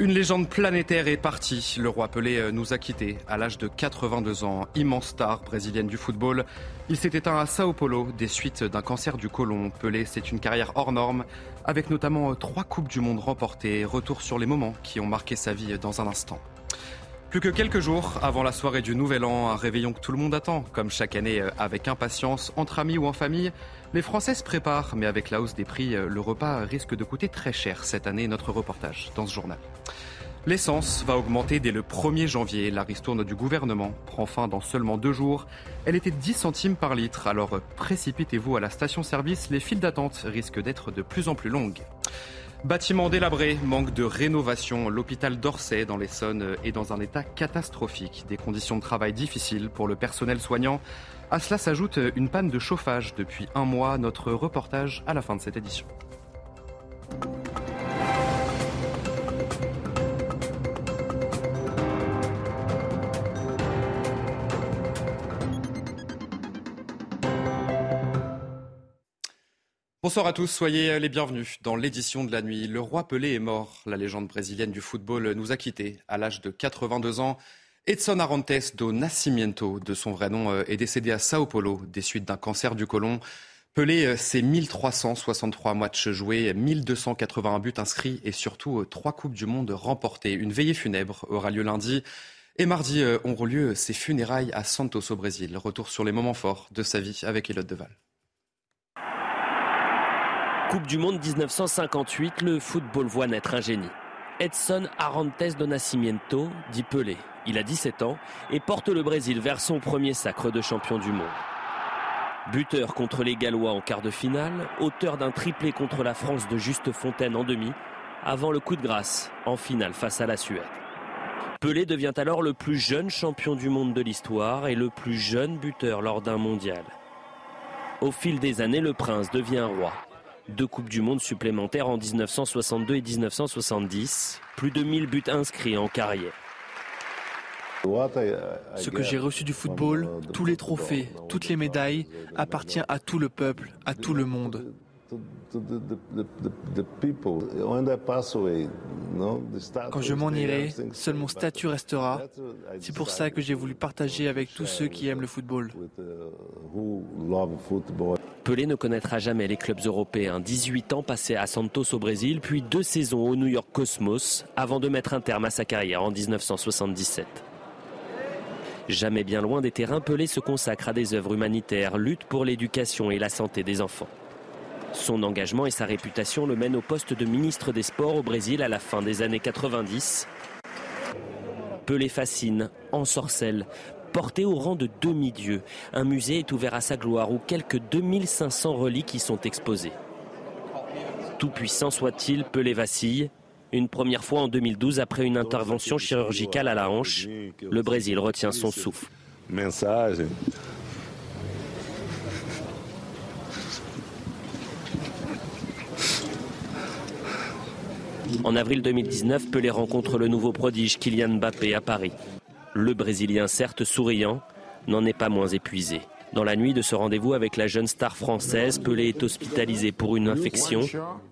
Une légende planétaire est partie. Le roi Pelé euh, nous a quittés à l'âge de 82 ans. Immense star brésilienne du football. Il s'est éteint à Sao Paulo des suites d'un cancer du côlon. Pelé, c'est une carrière hors norme, avec notamment euh, trois Coupes du Monde remportées. Retour sur les moments qui ont marqué sa vie dans un instant. Plus que quelques jours avant la soirée du Nouvel An, un réveillon que tout le monde attend, comme chaque année euh, avec impatience, entre amis ou en famille. Les Français se préparent, mais avec la hausse des prix, euh, le repas risque de coûter très cher cette année. Notre reportage dans ce journal. L'essence va augmenter dès le 1er janvier. La ristourne du gouvernement prend fin dans seulement deux jours. Elle était 10 centimes par litre, alors précipitez-vous à la station-service. Les files d'attente risquent d'être de plus en plus longues. Bâtiment délabré, manque de rénovation. L'hôpital d'Orsay dans l'Essonne est dans un état catastrophique. Des conditions de travail difficiles pour le personnel soignant. À cela s'ajoute une panne de chauffage depuis un mois. Notre reportage à la fin de cette édition. Bonsoir à tous, soyez les bienvenus dans l'édition de la nuit. Le roi Pelé est mort. La légende brésilienne du football nous a quittés à l'âge de 82 ans. Edson Arantes do Nascimento, de son vrai nom, euh, est décédé à Sao Paulo des suites d'un cancer du côlon. Pelé, euh, c'est 1363 matchs joués, 1281 buts inscrits et surtout euh, trois Coupes du Monde remportées. Une veillée funèbre aura lieu lundi. Et mardi auront lieu ses funérailles à Santos au Brésil. Retour sur les moments forts de sa vie avec Elode Deval. Coupe du Monde 1958, le football voit naître un génie. Edson Arantes do Nascimento, dit Pelé. Il a 17 ans et porte le Brésil vers son premier sacre de champion du monde. Buteur contre les Gallois en quart de finale, auteur d'un triplé contre la France de Juste Fontaine en demi, avant le coup de grâce en finale face à la Suède. Pelé devient alors le plus jeune champion du monde de l'histoire et le plus jeune buteur lors d'un mondial. Au fil des années, le prince devient roi deux Coupes du Monde supplémentaires en 1962 et 1970. Plus de 1000 buts inscrits en carrière. Ce que j'ai reçu du football, tous les trophées, toutes les médailles, appartient à tout le peuple, à tout le monde. Quand je m'en irai, seul mon statut restera. C'est pour ça que j'ai voulu partager avec tous ceux qui aiment le football. Pelé ne connaîtra jamais les clubs européens. 18 ans passés à Santos au Brésil, puis deux saisons au New York Cosmos, avant de mettre un terme à sa carrière en 1977. Jamais bien loin des terrains, Pelé se consacre à des œuvres humanitaires, lutte pour l'éducation et la santé des enfants. Son engagement et sa réputation le mènent au poste de ministre des Sports au Brésil à la fin des années 90. Pelé fascine, ensorcelle, porté au rang de demi-dieu. Un musée est ouvert à sa gloire où quelques 2500 reliques y sont exposées. Tout puissant soit-il, Pelé vacille. Une première fois en 2012 après une intervention chirurgicale à la hanche, le Brésil retient son souffle. En avril 2019, Pelé rencontre le nouveau prodige Kylian Mbappé à Paris. Le Brésilien, certes souriant, n'en est pas moins épuisé. Dans la nuit de ce rendez-vous avec la jeune star française, Pelé est hospitalisé pour une infection.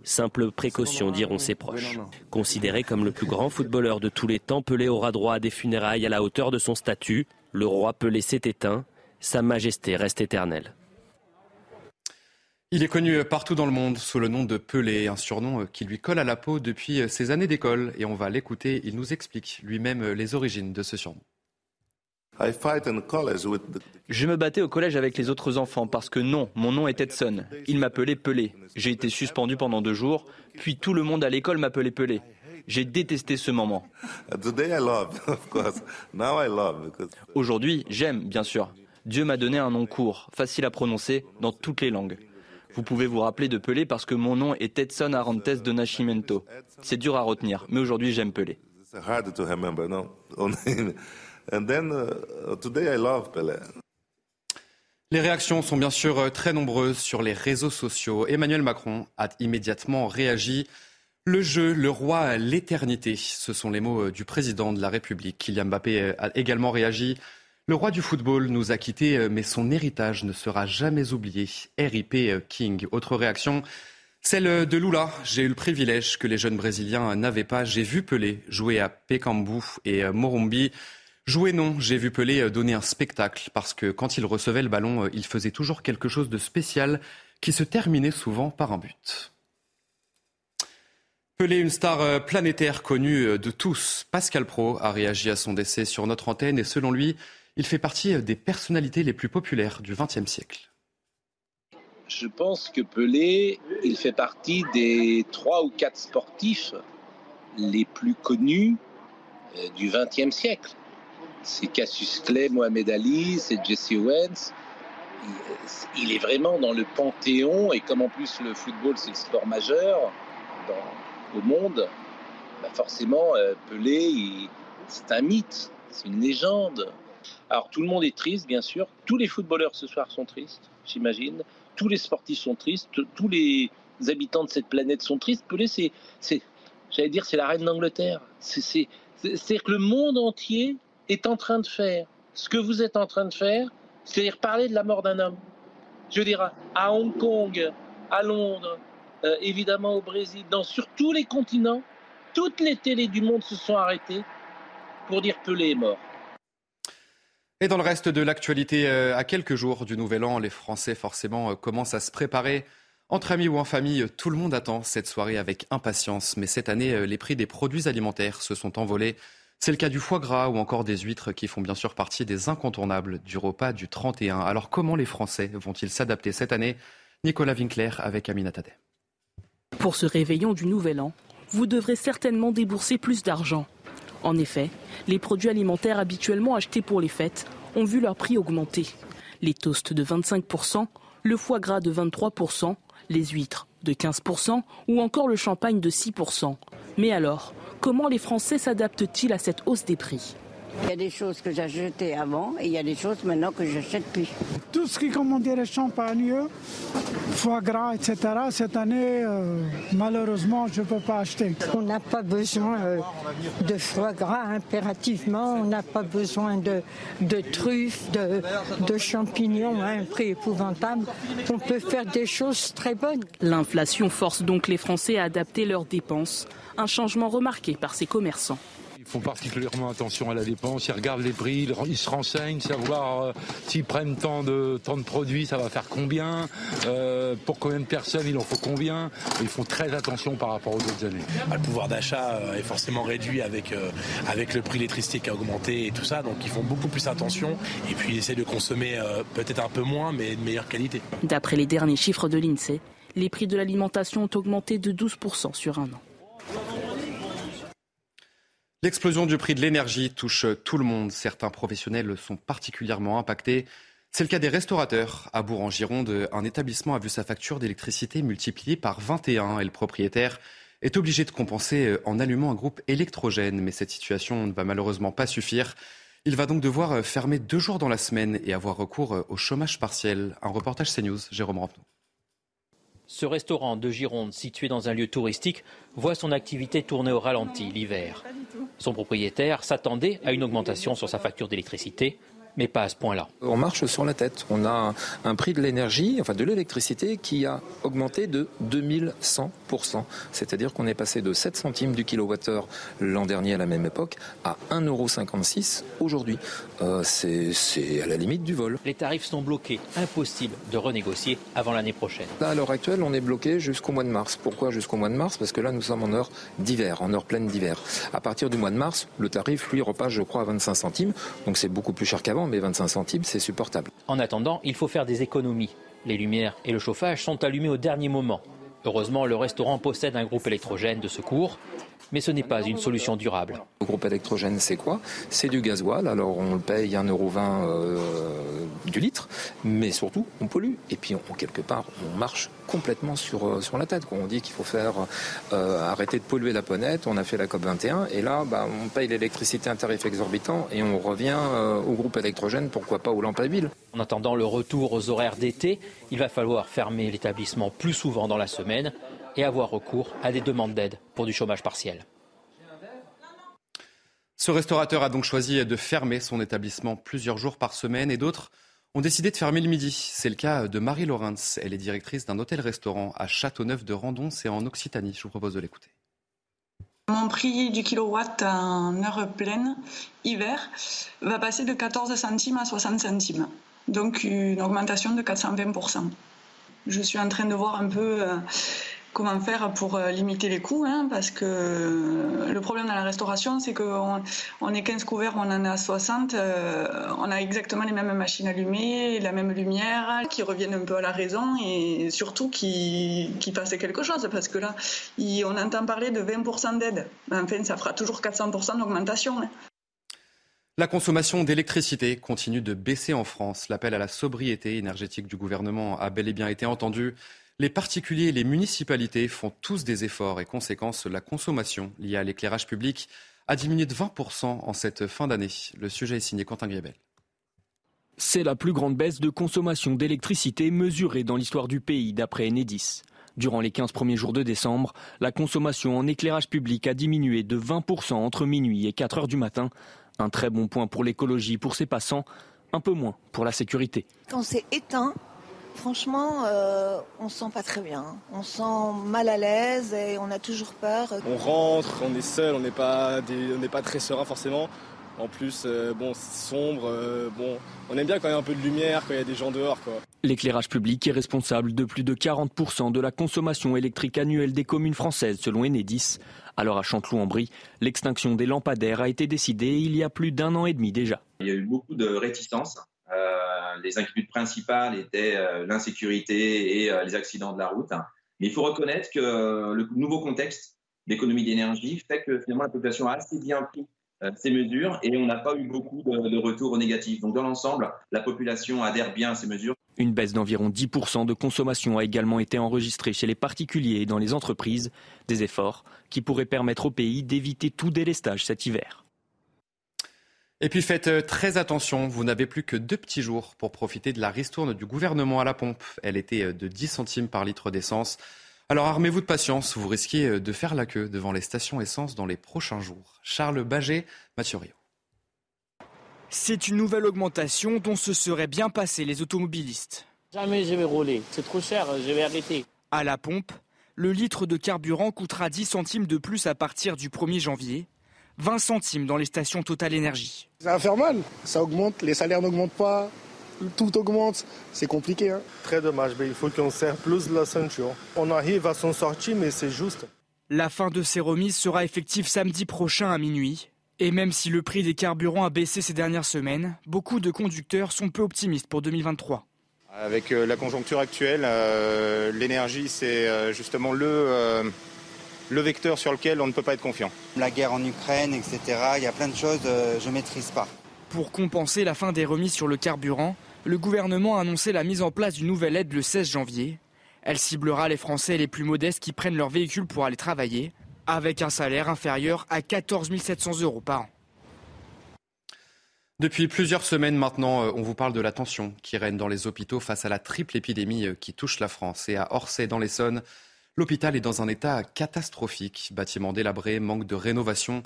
Simple précaution, diront ses proches. Considéré comme le plus grand footballeur de tous les temps, Pelé aura droit à des funérailles à la hauteur de son statut. Le roi Pelé s'est éteint. Sa majesté reste éternelle. Il est connu partout dans le monde sous le nom de Pelé, un surnom qui lui colle à la peau depuis ses années d'école. Et on va l'écouter, il nous explique lui-même les origines de ce surnom. Je me battais au collège avec les autres enfants parce que non, mon nom est Edson. Il m'appelait Pelé. J'ai été suspendu pendant deux jours, puis tout le monde à l'école m'appelait Pelé. J'ai détesté ce moment. Aujourd'hui, j'aime, bien sûr. Dieu m'a donné un nom court, facile à prononcer, dans toutes les langues. Vous pouvez vous rappeler de Pelé parce que mon nom est Edson Arantes de Nascimento. C'est dur à retenir, mais aujourd'hui j'aime Pelé. Les réactions sont bien sûr euh, très nombreuses sur les réseaux sociaux. Emmanuel Macron a immédiatement réagi. Le jeu, le roi, l'éternité, ce sont les mots euh, du président de la République. Kylian Mbappé euh, a également réagi. Le roi du football nous a quittés, mais son héritage ne sera jamais oublié. RIP King. Autre réaction, celle de Lula. J'ai eu le privilège que les jeunes Brésiliens n'avaient pas. J'ai vu Pelé jouer à Pekambu et Morumbi. Jouer non, j'ai vu Pelé euh, donner un spectacle parce que quand il recevait le ballon, euh, il faisait toujours quelque chose de spécial qui se terminait souvent par un but. Pelé, une star euh, planétaire connue de tous, Pascal Pro a réagi à son décès sur notre antenne et selon lui, il fait partie des personnalités les plus populaires du XXe siècle. Je pense que Pelé, il fait partie des trois ou quatre sportifs les plus connus du XXe siècle c'est Cassius Clay, Mohamed Ali, c'est Jesse Owens. Il est vraiment dans le panthéon et comme en plus le football c'est le sport majeur au monde, bah forcément euh, Pelé c'est un mythe, c'est une légende. Alors tout le monde est triste bien sûr, tous les footballeurs ce soir sont tristes, j'imagine, tous les sportifs sont tristes, tous les habitants de cette planète sont tristes. Pelé c'est, j'allais dire, c'est la reine d'Angleterre. C'est, c'est que le monde entier est en train de faire ce que vous êtes en train de faire, c'est-à-dire parler de la mort d'un homme. Je veux dire, à Hong Kong, à Londres, euh, évidemment au Brésil, dans, sur tous les continents, toutes les télés du monde se sont arrêtées pour dire Pelé est mort. Et dans le reste de l'actualité, euh, à quelques jours du Nouvel An, les Français forcément euh, commencent à se préparer. Entre amis ou en famille, tout le monde attend cette soirée avec impatience. Mais cette année, les prix des produits alimentaires se sont envolés. C'est le cas du foie gras ou encore des huîtres qui font bien sûr partie des incontournables du repas du 31. Alors comment les Français vont-ils s'adapter cette année? Nicolas Winkler avec Amina Tadeh. Pour ce réveillon du Nouvel An, vous devrez certainement débourser plus d'argent. En effet, les produits alimentaires habituellement achetés pour les fêtes ont vu leur prix augmenter. Les toasts de 25%, le foie gras de 23%, les huîtres de 15% ou encore le champagne de 6%. Mais alors, Comment les Français s'adaptent-ils à cette hausse des prix? Il y a des choses que j'achetais avant et il y a des choses maintenant que j'achète plus. Tout ce qui, comme on dirait, champagne, foie gras, etc., cette année, euh, malheureusement, je ne peux pas acheter. On n'a pas besoin euh, de foie gras impérativement, on n'a pas besoin de, de truffes, de, de champignons à un prix épouvantable. On peut faire des choses très bonnes. L'inflation force donc les Français à adapter leurs dépenses un changement remarqué par ces commerçants. Ils font particulièrement attention à la dépense, ils regardent les prix, ils se renseignent, savoir euh, s'ils prennent tant de, tant de produits, ça va faire combien, euh, pour combien de personnes il en faut combien. Ils font très attention par rapport aux autres années. Ah, le pouvoir d'achat euh, est forcément réduit avec, avec le prix de l'électricité qui a augmenté et tout ça, donc ils font beaucoup plus attention et puis ils essaient de consommer peut-être un peu moins mais de meilleure qualité. D'après les derniers chiffres de l'INSEE, les prix de l'alimentation ont augmenté de 12% sur un an. L'explosion du prix de l'énergie touche tout le monde. Certains professionnels sont particulièrement impactés. C'est le cas des restaurateurs. À Bourg-en-Gironde, un établissement a vu sa facture d'électricité multipliée par 21 et le propriétaire est obligé de compenser en allumant un groupe électrogène. Mais cette situation ne va malheureusement pas suffire. Il va donc devoir fermer deux jours dans la semaine et avoir recours au chômage partiel. Un reportage CNews, Jérôme Rampenou. Ce restaurant de Gironde, situé dans un lieu touristique, voit son activité tourner au ralenti l'hiver. Son propriétaire s'attendait à une augmentation sur sa facture d'électricité mais pas à ce point-là. On marche sur la tête. On a un, prix de l'énergie, enfin de l'électricité, qui a augmenté de 2100%. C'est-à-dire qu'on est passé de 7 centimes du kilowattheure l'an dernier à la même époque à 1,56€ aujourd'hui. Euh, c'est à la limite du vol. Les tarifs sont bloqués. Impossible de renégocier avant l'année prochaine. Là, à l'heure actuelle, on est bloqué jusqu'au mois de mars. Pourquoi jusqu'au mois de mars? Parce que là, nous sommes en heure d'hiver, en heure pleine d'hiver. À partir du mois de mars, le tarif, lui, repasse, je crois, à 25 centimes. Donc c'est beaucoup plus cher qu'avant mais 25 centimes, c'est supportable. En attendant, il faut faire des économies. Les lumières et le chauffage sont allumés au dernier moment. Heureusement, le restaurant possède un groupe électrogène de secours mais ce n'est pas une solution durable. Le groupe électrogène, c'est quoi? C'est du gasoil. Alors on le paye 1,20€ euh, du litre, mais surtout on pollue. Et puis on, quelque part, on marche complètement sur, euh, sur la tête. On dit qu'il faut faire euh, arrêter de polluer la planète. On a fait la COP 21 et là, bah, on paye l'électricité à un tarif exorbitant et on revient au groupe électrogène, pourquoi pas aux lampes à huile. En attendant le retour aux horaires d'été, il va falloir fermer l'établissement plus souvent dans la semaine et avoir recours à des demandes d'aide pour du chômage partiel. Ce restaurateur a donc choisi de fermer son établissement plusieurs jours par semaine et d'autres ont décidé de fermer le midi. C'est le cas de Marie Lorenz. Elle est directrice d'un hôtel-restaurant à Châteauneuf de Randon, c'est en Occitanie. Je vous propose de l'écouter. Mon prix du kilowatt en heure pleine, hiver, va passer de 14 centimes à 60 centimes. Donc une augmentation de 420%. Je suis en train de voir un peu euh, comment faire pour euh, limiter les coûts, hein, parce que euh, le problème dans la restauration, c'est qu'on on est 15 couverts, on en a 60, euh, on a exactement les mêmes machines allumées, la même lumière, qui reviennent un peu à la raison et surtout qui, qui fassent quelque chose, parce que là, on entend parler de 20% d'aide. Enfin, ça fera toujours 400% d'augmentation. Hein. La consommation d'électricité continue de baisser en France. L'appel à la sobriété énergétique du gouvernement a bel et bien été entendu. Les particuliers et les municipalités font tous des efforts et conséquence, la consommation liée à l'éclairage public a diminué de 20% en cette fin d'année. Le sujet est signé Quentin Griebel. C'est la plus grande baisse de consommation d'électricité mesurée dans l'histoire du pays, d'après Enedis. Durant les 15 premiers jours de décembre, la consommation en éclairage public a diminué de 20% entre minuit et 4 heures du matin. Un très bon point pour l'écologie pour ses passants, un peu moins pour la sécurité. Quand c'est éteint, Franchement, euh, on se sent pas très bien. On se sent mal à l'aise et on a toujours peur. On rentre, on est seul, on n'est pas, pas très serein forcément. En plus, euh, bon, c'est sombre. Euh, bon, on aime bien quand il y a un peu de lumière, quand il y a des gens dehors. L'éclairage public est responsable de plus de 40% de la consommation électrique annuelle des communes françaises, selon Enedis. Alors à Chanteloup-en-Brie, l'extinction des lampadaires a été décidée il y a plus d'un an et demi déjà. Il y a eu beaucoup de réticences les inquiétudes principales étaient euh, l'insécurité et euh, les accidents de la route. Mais il faut reconnaître que euh, le nouveau contexte d'économie d'énergie fait que finalement la population a assez bien pris ces mesures et on n'a pas eu beaucoup de, retours négatifs. Donc dans l'ensemble, la population adhère bien à ces mesures. Une baisse d'environ 10% de consommation a également été enregistrée chez les particuliers et dans les entreprises, des efforts qui pourraient permettre au pays d'éviter tout délestage cet hiver. Et puis faites euh, très attention, vous n'avez plus que deux petits jours pour profiter de la ristourne du gouvernement à la pompe. Elle était euh, de 10 centimes par litre d'essence. Alors armez-vous de patience, vous risquez euh, de faire la queue devant les stations essence dans les prochains jours. Charles Baget, Mathieu Rio. C'est une nouvelle augmentation dont se seraient bien passés les automobilistes. Jamais je vais rouler, c'est trop cher, je vais arrêter. À la pompe, le litre de carburant coûtera 10 centimes de plus à partir du 1er janvier. 20 centimes dans les stations Total Énergie. Ça va faire mal, ça augmente, les salaires n'augmentent pas, tout augmente, c'est compliqué. Hein. Très dommage, mais il faut qu'on serre plus la ceinture. On arrive à s'en sortir, mais c'est juste. La fin de ces remises sera effective samedi prochain à minuit. Et même si le prix des carburants a baissé ces dernières semaines, beaucoup de conducteurs sont peu optimistes pour 2023. Avec euh, la conjoncture actuelle, euh, l'énergie, c'est euh, justement le le vecteur sur lequel on ne peut pas être confiant. La guerre en Ukraine, etc., il y a plein de choses que euh, je ne maîtrise pas. Pour compenser la fin des remises sur le carburant, le gouvernement a annoncé la mise en place d'une nouvelle aide le 16 janvier. Elle ciblera les Français les plus modestes qui prennent leur véhicule pour aller travailler, avec un salaire inférieur à 14 700 euros par an. Depuis plusieurs semaines maintenant, euh, on vous parle de la tension qui règne dans les hôpitaux face à la triple épidémie euh, qui touche la France. Et à Orsay, dans l'Essonne, L'hôpital est dans un état catastrophique. Bâtiment délabré, manque de rénovation,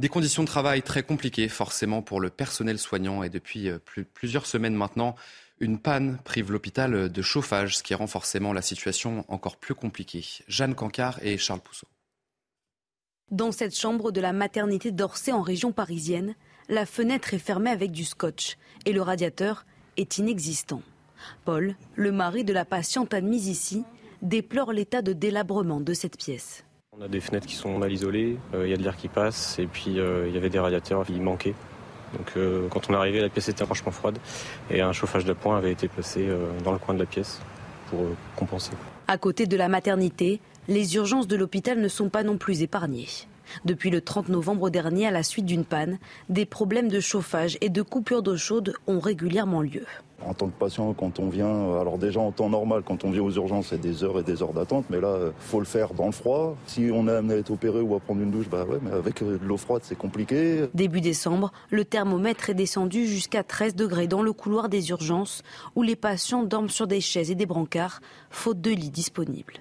des conditions de travail très compliquées forcément pour le personnel soignant. Et depuis euh, plusieurs semaines maintenant, une panne prive l'hôpital de chauffage, ce qui rend forcément la situation encore plus compliquée. Jeanne Cancard et Charles Pousseau. Dans cette chambre de la maternité d'Orsay en région parisienne, la fenêtre est fermée avec du scotch et le radiateur est inexistant. Paul, le mari de la patiente admise ici, déplore l'état de délabrement de cette pièce. On a des fenêtres qui sont mal isolées, euh, il y a de l'air qui passe et puis euh, il y avait des radiateurs qui manquaient. Donc euh, quand on est arrivé, la pièce était franchement froide et un chauffage d'appoint avait été placé dans le coin de la pièce pour compenser. À côté de la maternité, les urgences de l'hôpital ne sont pas non plus épargnées. Depuis le 30 novembre dernier, à la suite d'une panne, des problèmes de chauffage et de coupure d'eau chaude ont régulièrement lieu. En tant que patient, quand on vient, euh, alors déjà en temps normal, quand on vient aux urgences, c'est des heures et des heures d'attente, mais là, euh, faut le faire dans le froid. Si on est amené à être opéré ou à prendre une douche, bah ouais, mais avec euh, de l'eau froide, c'est compliqué. Début décembre, le thermomètre est descendu jusqu'à 13 degrés dans le couloir des urgences, où les patients dorment sur des chaises et des brancards, faute de lits disponibles.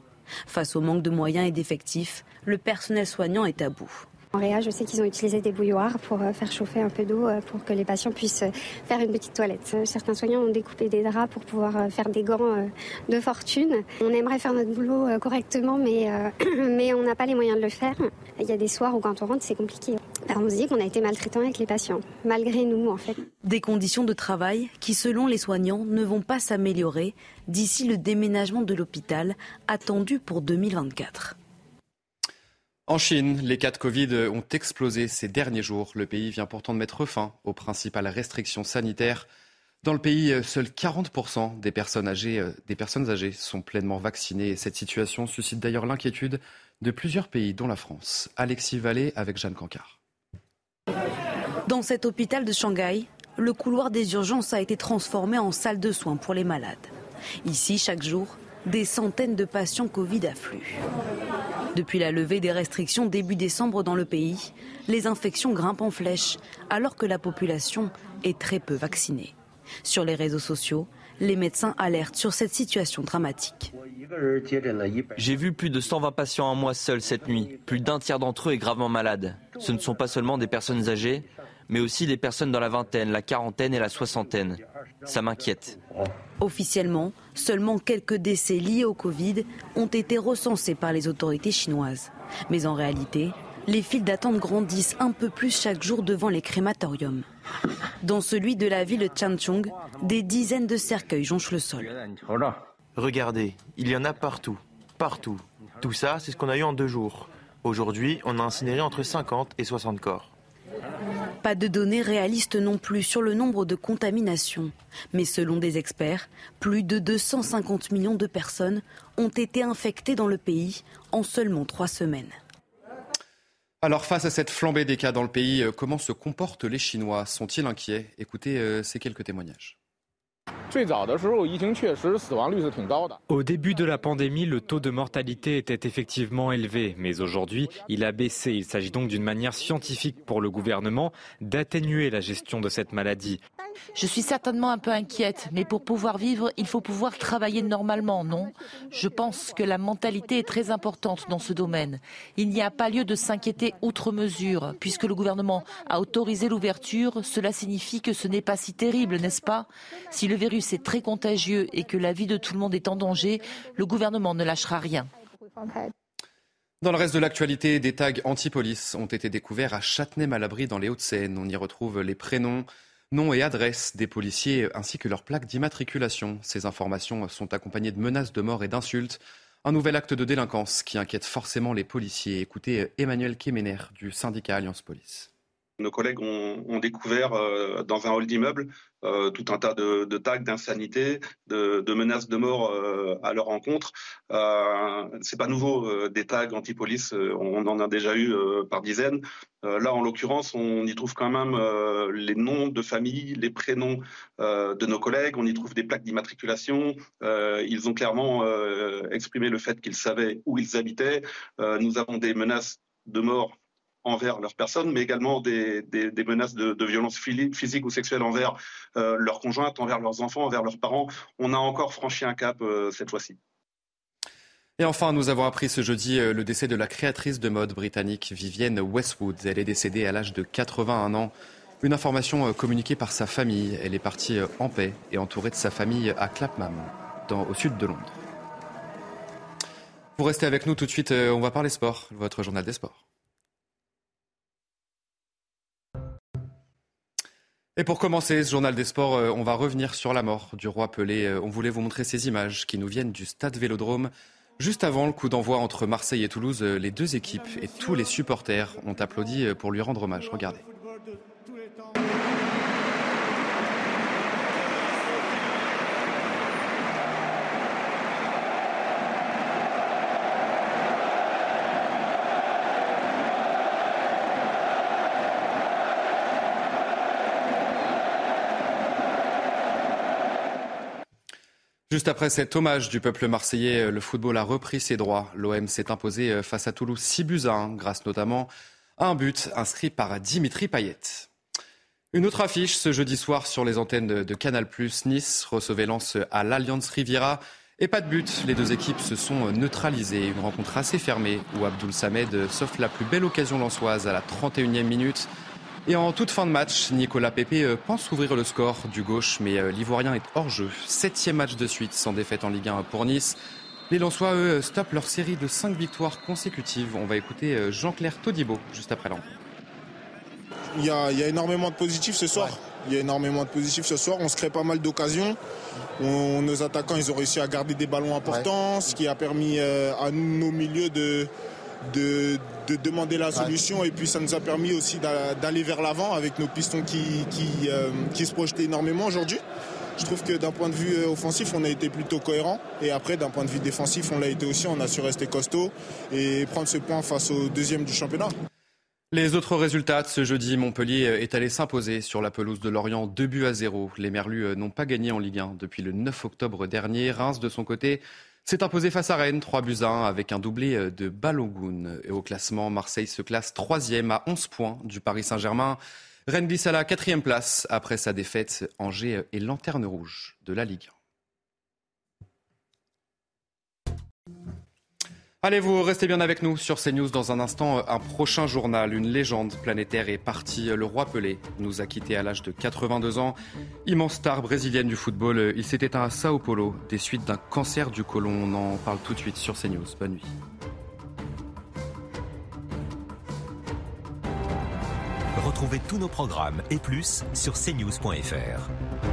Face au manque de moyens et d'effectifs, le personnel soignant est à bout. En Réa, je sais qu'ils ont utilisé des bouilloires pour euh, faire chauffer un peu d'eau euh, pour que les patients puissent euh, faire une petite toilette. Certains soignants ont découpé des draps pour pouvoir faire des gants de fortune. On aimerait faire notre boulot correctement, mais, mais on n'a pas les moyens de le faire. Il y a des soirs où quand on rentre, c'est compliqué. on se dit qu'on a été maltraitant avec les patients, malgré nous en fait. Des conditions de travail qui, selon les soignants, ne vont pas s'améliorer d'ici le déménagement de l'hôpital attendu pour 2024. En Chine, les cas de Covid ont explosé ces derniers jours. Le pays vient pourtant de mettre fin aux principales restrictions sanitaires. Dans le pays, seuls 40% des personnes, âgées, euh, des personnes âgées sont pleinement vaccinées. cette situation suscite d'ailleurs l'inquiétude de plusieurs pays, dont la France. Alexis Vallée avec Jeanne Cancard. Dans cet hôpital de Shanghai, le couloir des urgences a été transformé en salle de soins pour les malades. Ici, chaque jour, des centaines de patients Covid affluent. Depuis la levée des restrictions début décembre dans le pays, les infections grimpent en flèche alors que la population est très peu vaccinée. Sur les réseaux sociaux, les médecins alertent sur cette situation dramatique. J'ai vu plus de 120 patients en mois seul cette nuit. Plus d'un tiers d'entre eux est gravement malade. Ce ne sont pas seulement des personnes âgées, mais aussi des personnes dans la vingtaine, la quarantaine et la soixantaine. Ça m'inquiète. Officiellement, seulement quelques décès liés au Covid ont été recensés par les autorités chinoises. Mais en réalité, les files d'attente grandissent un peu plus chaque jour devant les crématoriums. Dans celui de la ville de Changchung, des dizaines de cercueils jonchent le sol. Regardez, il y en a partout, partout. Tout ça, c'est ce qu'on a eu en deux jours. Aujourd'hui, on a incinéré entre 50 et 60 corps. Pas de données réalistes non plus sur le nombre de contaminations. Mais selon des experts, plus de 250 millions de personnes ont été infectées dans le pays en seulement trois semaines. Alors face à cette flambée des cas dans le pays, euh, comment se comportent les Chinois? Sont-ils inquiets? Écoutez euh, ces quelques témoignages. Au début de la pandémie, le taux de mortalité était effectivement élevé, mais aujourd'hui, il a baissé. Il s'agit donc d'une manière scientifique pour le gouvernement d'atténuer la gestion de cette maladie. Je suis certainement un peu inquiète, mais pour pouvoir vivre, il faut pouvoir travailler normalement, non? Je pense que la mentalité est très importante dans ce domaine. Il n'y a pas lieu de s'inquiéter outre mesure, puisque le gouvernement a autorisé l'ouverture. Cela signifie que ce n'est pas si terrible, n'est-ce pas? Si le virus est très contagieux et que la vie de tout le monde est en danger, le gouvernement ne lâchera rien. Dans le reste de l'actualité, des tags anti-police ont été découverts à Châtenay-Malabry dans les Hauts-de-Seine. On y retrouve les prénoms, Nom et adresse des policiers ainsi que leurs plaques d'immatriculation. Ces informations sont accompagnées de menaces de mort et d'insultes. Un nouvel acte de délinquance qui inquiète forcément les policiers. Écoutez Emmanuel Kemener du syndicat Alliance Police. Nos collègues ont, découvert euh, dans un hall d'immeuble euh, tout un tas de, tags d'insanité, de, menaces de mort euh, à leur encontre. C'est pas nouveau des tags anti-police, on en a déjà eu par dizaines. là, en l'occurrence, on y trouve quand même les noms de famille, les prénoms de nos collègues. On y trouve des plaques d'immatriculation. ils ont clairement exprimé le fait qu'ils savaient où ils habitaient. nous avons des menaces de mort envers leurs personnes, mais également des, menaces de, de violence physique ou sexuelle envers euh, leurs conjointes, envers leurs enfants, envers leurs parents. On a encore franchi un cap euh, cette fois-ci. Et enfin, nous avons appris ce jeudi euh, le décès de la créatrice de mode britannique Vivienne Westwood. Elle est décédée à l'âge de 81 ans. Une information communiquée par sa famille. Elle est partie en paix et entourée de sa famille à Clapham, au sud de Londres. Vous restez avec nous tout de suite, on va parler sport, votre journal des sports. Et pour commencer ce journal des sports, euh, on va revenir sur la mort du roi Pelé. Euh, on voulait vous montrer ces images qui nous viennent du stade Vélodrome. Juste avant le coup d'envoi entre Marseille et Toulouse, euh, les deux équipes et tous les supporters ont applaudi pour lui rendre hommage. Regardez. Juste après cet hommage du peuple marseillais, le football a repris ses droits. L'OM s'est imposé face à Toulouse 6 buts à 1, grâce notamment à un but inscrit par Dimitri Payet. Une autre affiche ce jeudi soir sur les antennes de Canal+. Nice recevait Lens à l'Alliance Riviera. Et pas de but, les deux équipes se sont neutralisées. Une rencontre assez fermée où Abdoul Samed sauf la plus belle occasion lançoise à la 31e minute. Et en toute fin de match, Nicolas Pepe pense ouvrir le score du gauche, mais l'Ivoirien est hors jeu. Septième match de suite sans défaite en Ligue 1 pour Nice. Les Lensois, eux, stoppent leur série de cinq victoires consécutives. On va écouter Jean-Claire Todibo juste après l'an. Il y, a, énormément de positifs ce soir. Il y a énormément de positifs ce soir. On se crée pas mal d'occasions. nos attaquants, ils ont réussi à garder des ballons importants, ce qui a permis à nos milieux de, de, demander la solution. Et puis ça nous a permis aussi d'aller vers l'avant avec nos pistons qui, qui, qui se projetaient énormément aujourd'hui. Je trouve que d'un point de vue offensif, on a été plutôt cohérent. Et après, d'un point de vue défensif, on l'a été aussi. On a su rester costaud et prendre ce point face au deuxième du championnat. Les autres résultats de ce jeudi, Montpellier est allé s'imposer sur la pelouse de Lorient 2 buts à 0. Les Merlus n'ont pas gagné en Ligue 1 depuis le 9 octobre dernier. Reims, de son côté, s'est imposé face à Rennes 3 buts à 1 avec un doublé de Balogun. Et au classement, Marseille se classe troisième à 11 points du Paris Saint-Germain. Rennes glisse à la quatrième place après sa défaite. Angers et lanterne rouge de la Ligue 1. Allez, vous restez bien avec nous sur CNews dans un instant. Un prochain journal, une légende planétaire est partie. Le roi Pelé nous a quittés à l'âge de 82 ans. Immense star brésilienne du football, il s'est éteint à Sao Paulo des suites d'un cancer du côlon. On en parle tout de suite sur CNews. Bonne nuit. Retrouvez tous nos programmes et plus sur cnews.fr.